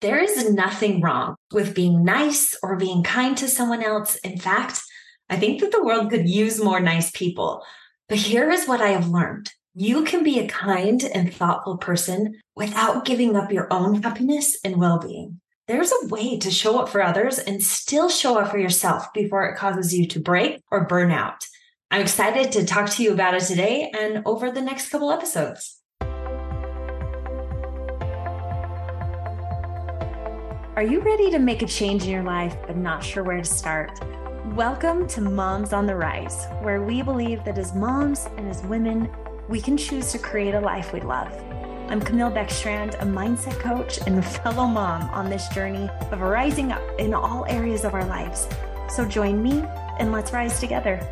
There is nothing wrong with being nice or being kind to someone else. In fact, I think that the world could use more nice people. But here is what I have learned. You can be a kind and thoughtful person without giving up your own happiness and well being. There's a way to show up for others and still show up for yourself before it causes you to break or burn out. I'm excited to talk to you about it today and over the next couple episodes. Are you ready to make a change in your life but not sure where to start? Welcome to Moms on the Rise, where we believe that as moms and as women, we can choose to create a life we love. I'm Camille Beckstrand, a mindset coach and fellow mom on this journey of rising up in all areas of our lives. So join me and let's rise together.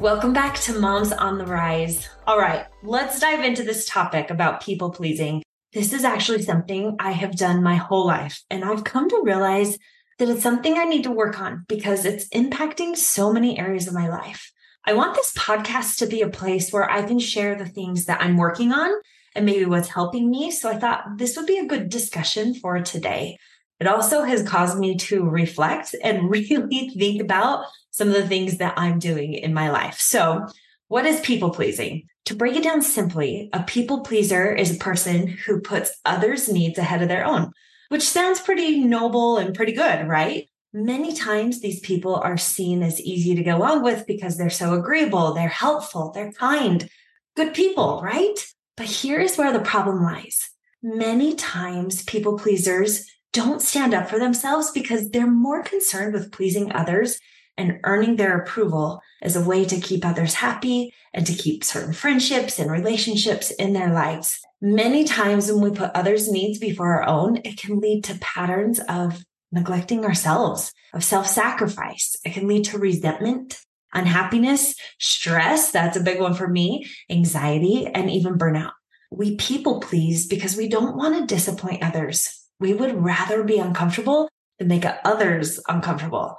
Welcome back to Moms on the Rise. All right, let's dive into this topic about people pleasing this is actually something I have done my whole life. And I've come to realize that it's something I need to work on because it's impacting so many areas of my life. I want this podcast to be a place where I can share the things that I'm working on and maybe what's helping me. So I thought this would be a good discussion for today. It also has caused me to reflect and really think about some of the things that I'm doing in my life. So, what is people pleasing? To break it down simply, a people pleaser is a person who puts others' needs ahead of their own, which sounds pretty noble and pretty good, right? Many times these people are seen as easy to get along with because they're so agreeable, they're helpful, they're kind, good people, right? But here's where the problem lies. Many times people pleasers don't stand up for themselves because they're more concerned with pleasing others and earning their approval as a way to keep others happy and to keep certain friendships and relationships in their lives. Many times when we put others' needs before our own, it can lead to patterns of neglecting ourselves, of self sacrifice. It can lead to resentment, unhappiness, stress. That's a big one for me, anxiety, and even burnout. We people please because we don't want to disappoint others. We would rather be uncomfortable than make others uncomfortable.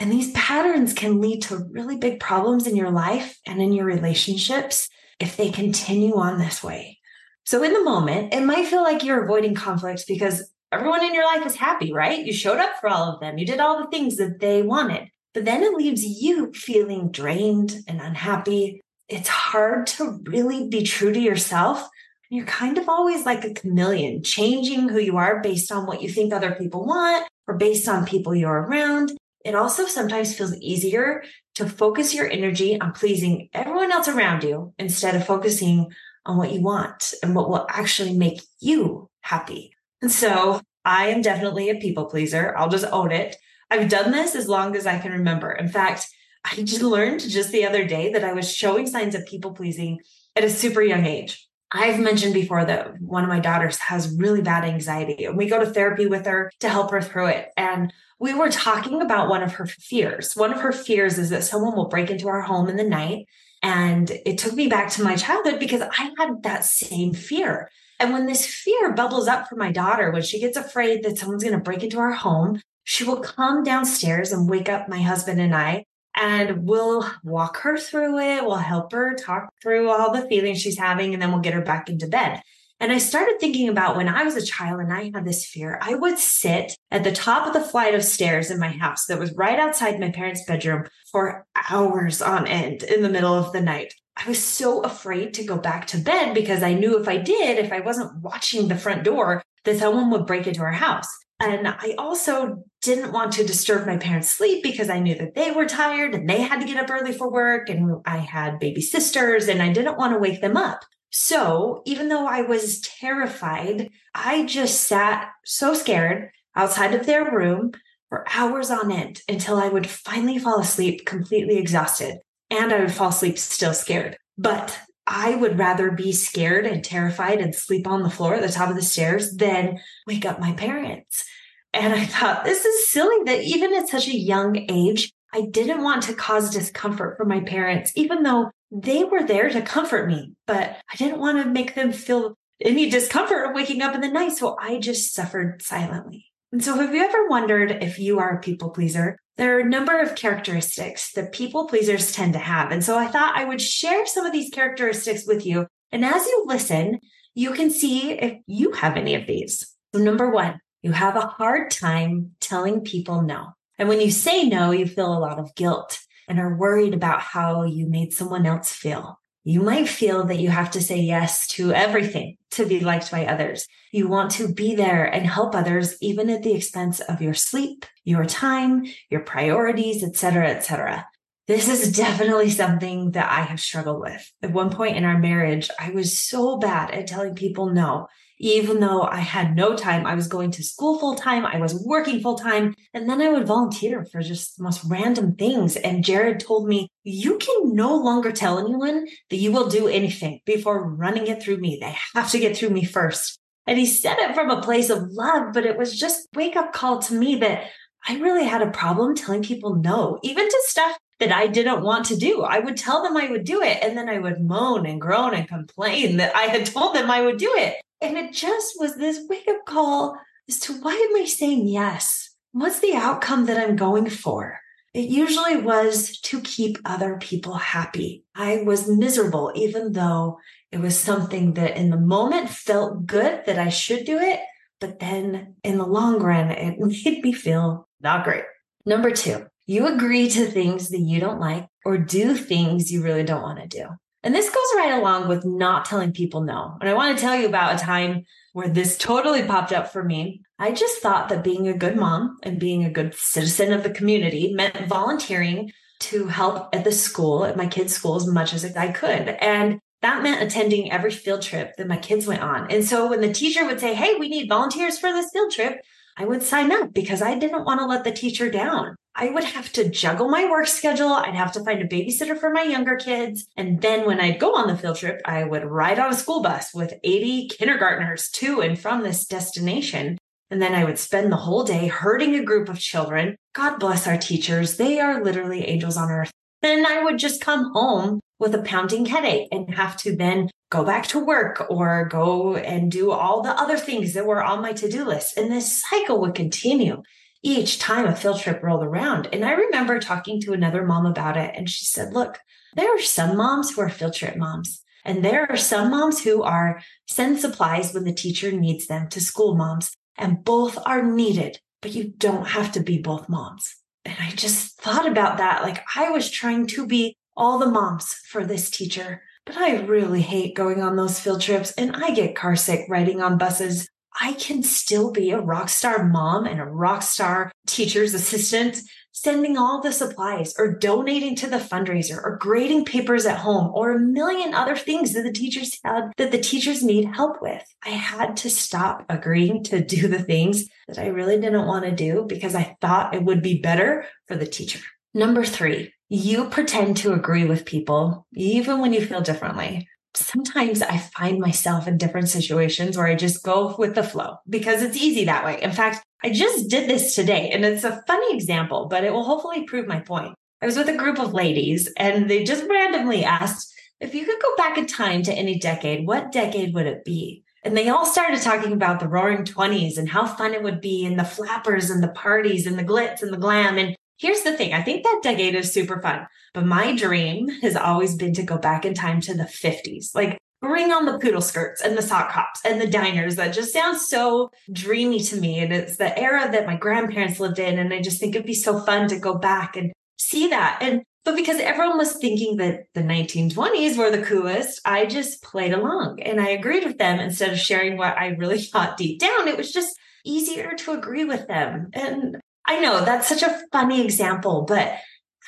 And these patterns can lead to really big problems in your life and in your relationships if they continue on this way. So, in the moment, it might feel like you're avoiding conflicts because everyone in your life is happy, right? You showed up for all of them, you did all the things that they wanted. But then it leaves you feeling drained and unhappy. It's hard to really be true to yourself. You're kind of always like a chameleon, changing who you are based on what you think other people want or based on people you're around. It also sometimes feels easier to focus your energy on pleasing everyone else around you instead of focusing on what you want and what will actually make you happy. And so I am definitely a people pleaser. I'll just own it. I've done this as long as I can remember. In fact, I just learned just the other day that I was showing signs of people pleasing at a super young age. I've mentioned before that one of my daughters has really bad anxiety and we go to therapy with her to help her through it. And we were talking about one of her fears. One of her fears is that someone will break into our home in the night. And it took me back to my childhood because I had that same fear. And when this fear bubbles up for my daughter, when she gets afraid that someone's going to break into our home, she will come downstairs and wake up my husband and I, and we'll walk her through it. We'll help her talk through all the feelings she's having, and then we'll get her back into bed. And I started thinking about when I was a child and I had this fear, I would sit at the top of the flight of stairs in my house that was right outside my parents' bedroom for hours on end in the middle of the night. I was so afraid to go back to bed because I knew if I did, if I wasn't watching the front door, that someone would break into our house. And I also didn't want to disturb my parents' sleep because I knew that they were tired and they had to get up early for work and I had baby sisters and I didn't want to wake them up. So even though I was terrified, I just sat so scared outside of their room for hours on end until I would finally fall asleep completely exhausted. And I would fall asleep still scared. But I would rather be scared and terrified and sleep on the floor at the top of the stairs than wake up my parents. And I thought, this is silly that even at such a young age, I didn't want to cause discomfort for my parents, even though they were there to comfort me, but I didn't want to make them feel any discomfort of waking up in the night. So I just suffered silently. And so have you ever wondered if you are a people pleaser? There are a number of characteristics that people pleasers tend to have. And so I thought I would share some of these characteristics with you. And as you listen, you can see if you have any of these. So, number one, you have a hard time telling people no. And when you say no, you feel a lot of guilt and are worried about how you made someone else feel. You might feel that you have to say yes to everything to be liked by others. You want to be there and help others, even at the expense of your sleep, your time, your priorities, etc., etc. This is definitely something that I have struggled with. At one point in our marriage, I was so bad at telling people no even though I had no time. I was going to school full time, I was working full time, and then I would volunteer for just the most random things. And Jared told me, You can no longer tell anyone that you will do anything before running it through me. They have to get through me first. And he said it from a place of love, but it was just wake up call to me that I really had a problem telling people no, even to stuff that I didn't want to do. I would tell them I would do it, and then I would moan and groan and complain that I had told them I would do it. And it just was this wake up call as to why am I saying yes? What's the outcome that I'm going for? It usually was to keep other people happy. I was miserable, even though it was something that in the moment felt good that I should do it. But then in the long run, it made me feel not great. Number two, you agree to things that you don't like or do things you really don't want to do. And this goes right along with not telling people no. And I want to tell you about a time where this totally popped up for me. I just thought that being a good mom and being a good citizen of the community meant volunteering to help at the school, at my kids' school, as much as I could. And that meant attending every field trip that my kids went on. And so when the teacher would say, Hey, we need volunteers for this field trip, I would sign up because I didn't want to let the teacher down. I would have to juggle my work schedule. I'd have to find a babysitter for my younger kids. And then when I'd go on the field trip, I would ride on a school bus with 80 kindergartners to and from this destination. And then I would spend the whole day herding a group of children. God bless our teachers. They are literally angels on earth. Then I would just come home with a pounding headache and have to then go back to work or go and do all the other things that were on my to do list. And this cycle would continue each time a field trip rolled around. And I remember talking to another mom about it, and she said, Look, there are some moms who are field trip moms. And there are some moms who are send supplies when the teacher needs them to school moms, and both are needed, but you don't have to be both moms. And I just thought about that. Like I was trying to be all the moms for this teacher, but I really hate going on those field trips and I get carsick riding on buses I can still be a rock star mom and a rock star teacher's assistant, sending all the supplies or donating to the fundraiser or grading papers at home or a million other things that the teachers had that the teachers need help with. I had to stop agreeing to do the things that I really didn't want to do because I thought it would be better for the teacher. Number three, you pretend to agree with people even when you feel differently sometimes I find myself in different situations where I just go with the flow because it's easy that way. In fact, I just did this today and it's a funny example, but it will hopefully prove my point. I was with a group of ladies and they just randomly asked if you could go back in time to any decade, what decade would it be? And they all started talking about the roaring 20s and how fun it would be and the flappers and the parties and the glitz and the glam. And Here's the thing I think that decade is super fun, but my dream has always been to go back in time to the 50s. Like, bring on the poodle skirts and the sock hops and the diners. That just sounds so dreamy to me. And it's the era that my grandparents lived in. And I just think it'd be so fun to go back and see that. And but because everyone was thinking that the 1920s were the coolest, I just played along and I agreed with them instead of sharing what I really thought deep down. It was just easier to agree with them. And I know that's such a funny example, but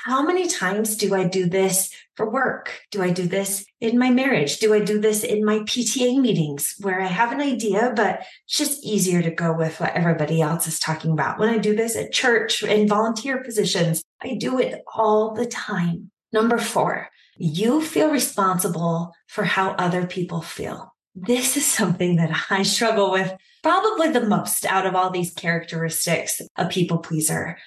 how many times do I do this for work? Do I do this in my marriage? Do I do this in my PTA meetings where I have an idea, but it's just easier to go with what everybody else is talking about? When I do this at church in volunteer positions, I do it all the time. Number four, you feel responsible for how other people feel. This is something that I struggle with probably the most out of all these characteristics, a people pleaser.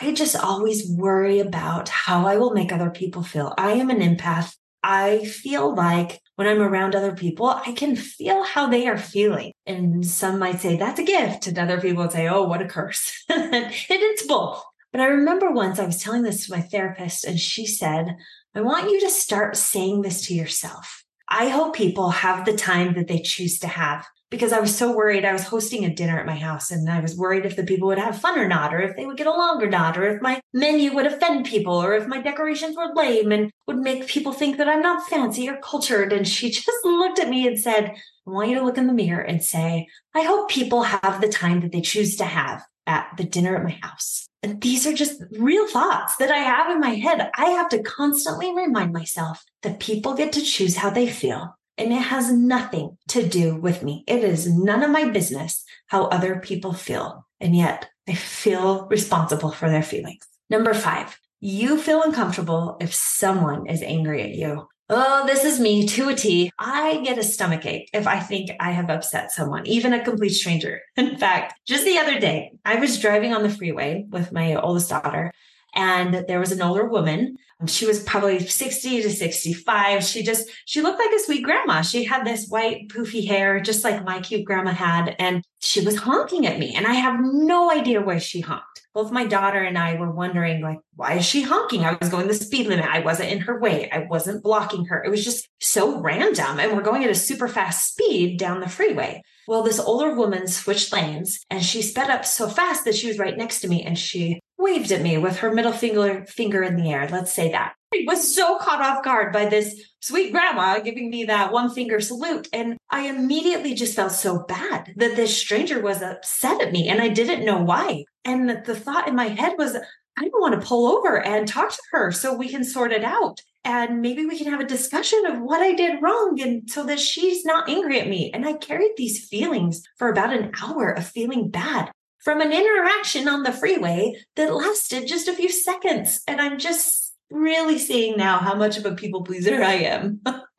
I just always worry about how I will make other people feel. I am an empath. I feel like when I'm around other people, I can feel how they are feeling. And some might say that's a gift, and other people say, oh, what a curse. and it's both. But I remember once I was telling this to my therapist, and she said, I want you to start saying this to yourself. I hope people have the time that they choose to have because I was so worried. I was hosting a dinner at my house and I was worried if the people would have fun or not, or if they would get along or not, or if my menu would offend people, or if my decorations were lame and would make people think that I'm not fancy or cultured. And she just looked at me and said, I want you to look in the mirror and say, I hope people have the time that they choose to have at the dinner at my house. And these are just real thoughts that I have in my head. I have to constantly remind myself that people get to choose how they feel and it has nothing to do with me. It is none of my business how other people feel. And yet I feel responsible for their feelings. Number five, you feel uncomfortable if someone is angry at you. Oh, this is me to a T. I get a stomach ache if I think I have upset someone, even a complete stranger. In fact, just the other day, I was driving on the freeway with my oldest daughter and there was an older woman. Um, she was probably 60 to 65. She just, she looked like a sweet grandma. She had this white poofy hair, just like my cute grandma had. And she was honking at me and I have no idea why she honked. Both my daughter and I were wondering, like, why is she honking? I was going the speed limit. I wasn't in her way. I wasn't blocking her. It was just so random. And we're going at a super fast speed down the freeway. Well, this older woman switched lanes and she sped up so fast that she was right next to me and she waved at me with her middle finger finger in the air. Let's say that. I was so caught off guard by this sweet grandma giving me that one finger salute. And I immediately just felt so bad that this stranger was upset at me and I didn't know why. And the thought in my head was, I don't want to pull over and talk to her so we can sort it out. And maybe we can have a discussion of what I did wrong and so that she's not angry at me. And I carried these feelings for about an hour of feeling bad from an interaction on the freeway that lasted just a few seconds. And I'm just really seeing now how much of a people pleaser I am.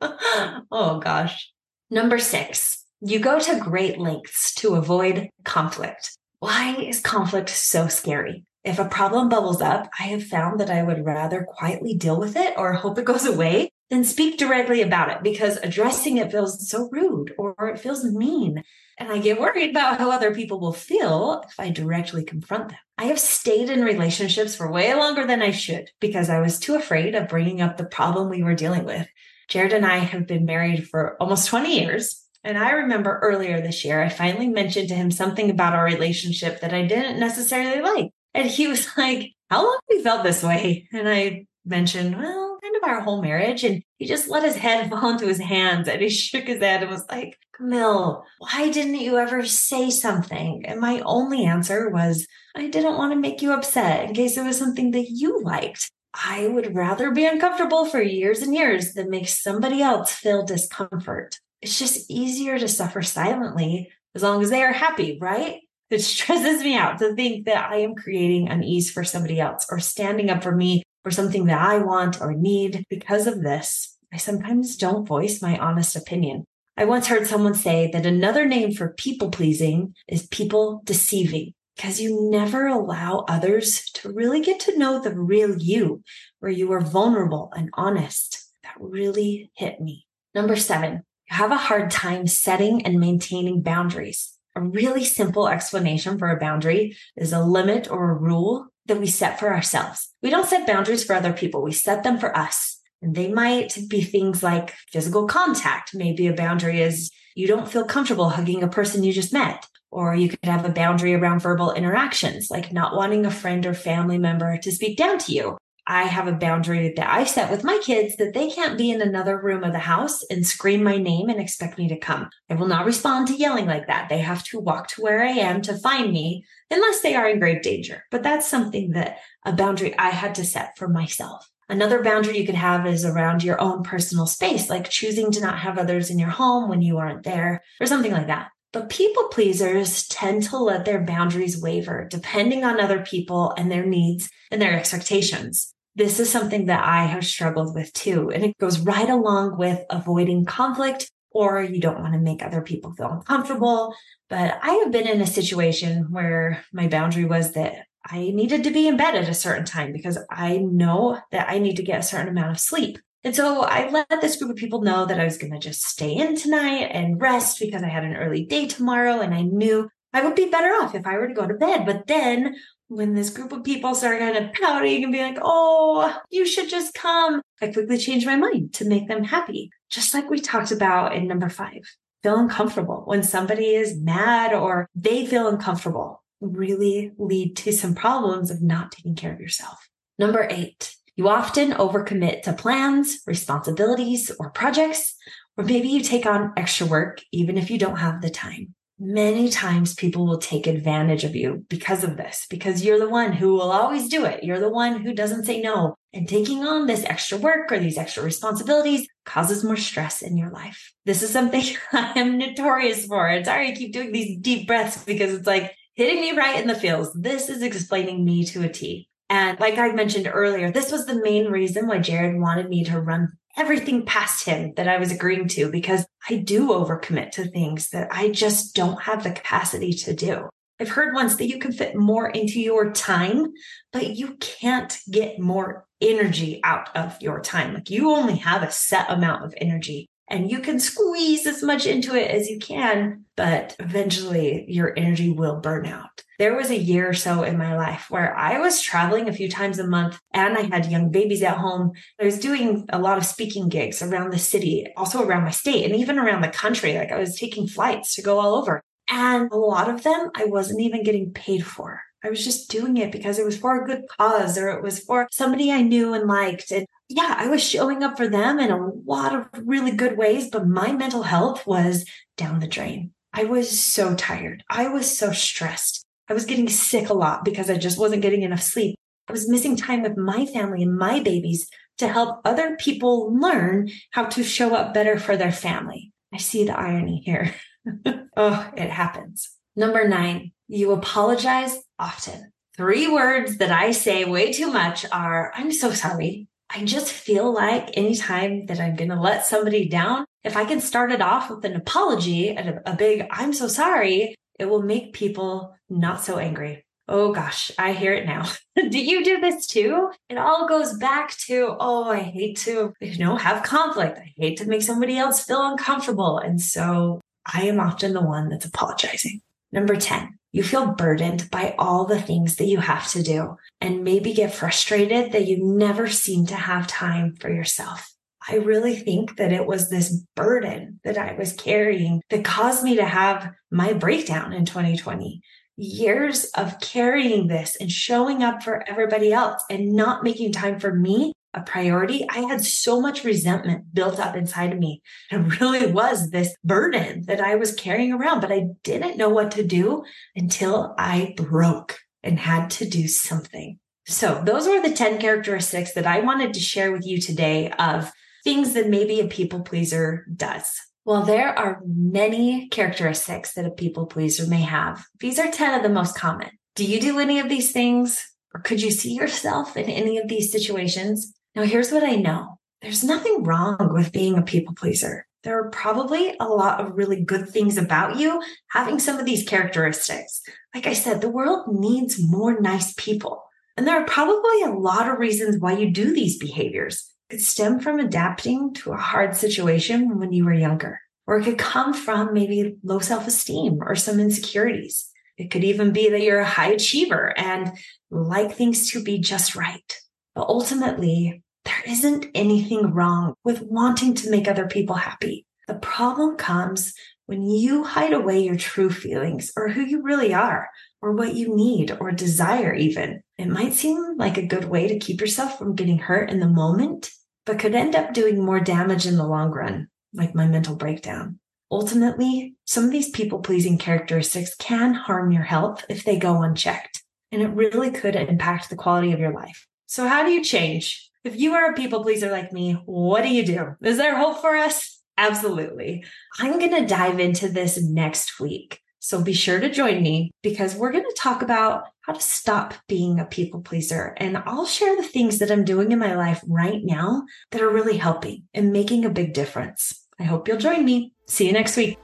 oh gosh. Number six, you go to great lengths to avoid conflict. Why is conflict so scary? If a problem bubbles up, I have found that I would rather quietly deal with it or hope it goes away than speak directly about it because addressing it feels so rude or it feels mean. And I get worried about how other people will feel if I directly confront them. I have stayed in relationships for way longer than I should because I was too afraid of bringing up the problem we were dealing with. Jared and I have been married for almost 20 years. And I remember earlier this year, I finally mentioned to him something about our relationship that I didn't necessarily like. And he was like, How long have we felt this way? And I mentioned, Well, our whole marriage. And he just let his head fall into his hands and he shook his head and was like, Camille, why didn't you ever say something? And my only answer was, I didn't want to make you upset in case it was something that you liked. I would rather be uncomfortable for years and years than make somebody else feel discomfort. It's just easier to suffer silently as long as they are happy, right? It stresses me out to think that I am creating unease for somebody else or standing up for me for something that I want or need. Because of this, I sometimes don't voice my honest opinion. I once heard someone say that another name for people pleasing is people deceiving because you never allow others to really get to know the real you, where you are vulnerable and honest. That really hit me. Number seven, you have a hard time setting and maintaining boundaries. A really simple explanation for a boundary is a limit or a rule that we set for ourselves. We don't set boundaries for other people. We set them for us. And they might be things like physical contact. Maybe a boundary is you don't feel comfortable hugging a person you just met. Or you could have a boundary around verbal interactions, like not wanting a friend or family member to speak down to you. I have a boundary that I set with my kids that they can't be in another room of the house and scream my name and expect me to come. I will not respond to yelling like that. They have to walk to where I am to find me unless they are in grave danger. But that's something that a boundary I had to set for myself. Another boundary you could have is around your own personal space, like choosing to not have others in your home when you aren't there or something like that. But people pleasers tend to let their boundaries waver depending on other people and their needs and their expectations. This is something that I have struggled with too. And it goes right along with avoiding conflict or you don't want to make other people feel uncomfortable. But I have been in a situation where my boundary was that I needed to be in bed at a certain time because I know that I need to get a certain amount of sleep. And so I let this group of people know that I was going to just stay in tonight and rest because I had an early day tomorrow. And I knew I would be better off if I were to go to bed. But then when this group of people started kind of pouting and being like, oh, you should just come, I quickly changed my mind to make them happy. just like we talked about in number five, feel uncomfortable when somebody is mad or they feel uncomfortable really lead to some problems of not taking care of yourself. Number eight, you often overcommit to plans, responsibilities, or projects, or maybe you take on extra work even if you don't have the time. Many times people will take advantage of you because of this, because you're the one who will always do it. You're the one who doesn't say no. And taking on this extra work or these extra responsibilities causes more stress in your life. This is something I am notorious for. And sorry, I keep doing these deep breaths because it's like hitting me right in the feels. This is explaining me to a T. And like I mentioned earlier, this was the main reason why Jared wanted me to run everything past him that I was agreeing to because I do overcommit to things that I just don't have the capacity to do. I've heard once that you can fit more into your time, but you can't get more energy out of your time. Like you only have a set amount of energy and you can squeeze as much into it as you can, but eventually your energy will burn out. There was a year or so in my life where I was traveling a few times a month and I had young babies at home. I was doing a lot of speaking gigs around the city, also around my state and even around the country. Like I was taking flights to go all over. And a lot of them I wasn't even getting paid for. I was just doing it because it was for a good cause or it was for somebody I knew and liked. And yeah, I was showing up for them in a lot of really good ways, but my mental health was down the drain. I was so tired. I was so stressed. I was getting sick a lot because I just wasn't getting enough sleep. I was missing time with my family and my babies to help other people learn how to show up better for their family. I see the irony here. oh, it happens. Number nine, you apologize often. Three words that I say way too much are I'm so sorry. I just feel like anytime that I'm going to let somebody down, if I can start it off with an apology and a, a big I'm so sorry, it will make people not so angry. Oh gosh, I hear it now. do you do this too? It all goes back to, oh, I hate to, you know, have conflict. I hate to make somebody else feel uncomfortable. And so I am often the one that's apologizing. Number 10, you feel burdened by all the things that you have to do and maybe get frustrated that you never seem to have time for yourself. I really think that it was this burden that I was carrying that caused me to have my breakdown in 2020. Years of carrying this and showing up for everybody else and not making time for me a priority, I had so much resentment built up inside of me. It really was this burden that I was carrying around, but I didn't know what to do until I broke and had to do something. So those were the 10 characteristics that I wanted to share with you today of things that maybe a people pleaser does. Well, there are many characteristics that a people pleaser may have. These are 10 of the most common. Do you do any of these things? Or could you see yourself in any of these situations? Now, here's what I know there's nothing wrong with being a people pleaser. There are probably a lot of really good things about you having some of these characteristics. Like I said, the world needs more nice people. And there are probably a lot of reasons why you do these behaviors. Could stem from adapting to a hard situation when you were younger, or it could come from maybe low self esteem or some insecurities. It could even be that you're a high achiever and like things to be just right. But ultimately, there isn't anything wrong with wanting to make other people happy. The problem comes when you hide away your true feelings or who you really are or what you need or desire, even. It might seem like a good way to keep yourself from getting hurt in the moment, but could end up doing more damage in the long run, like my mental breakdown. Ultimately, some of these people pleasing characteristics can harm your health if they go unchecked, and it really could impact the quality of your life. So, how do you change? If you are a people pleaser like me, what do you do? Is there hope for us? Absolutely. I'm going to dive into this next week. So be sure to join me because we're going to talk about how to stop being a people pleaser. And I'll share the things that I'm doing in my life right now that are really helping and making a big difference. I hope you'll join me. See you next week.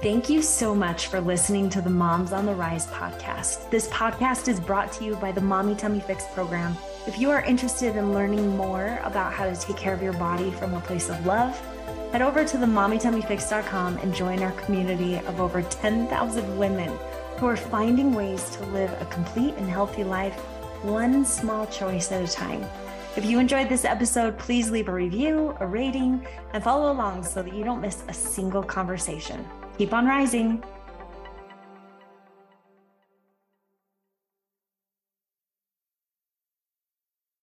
Thank you so much for listening to the Moms on the Rise podcast. This podcast is brought to you by the Mommy Tummy Fix program. If you are interested in learning more about how to take care of your body from a place of love, head over to the mommytummyfix.com and join our community of over 10,000 women who are finding ways to live a complete and healthy life, one small choice at a time. If you enjoyed this episode, please leave a review, a rating, and follow along so that you don't miss a single conversation. Keep on rising.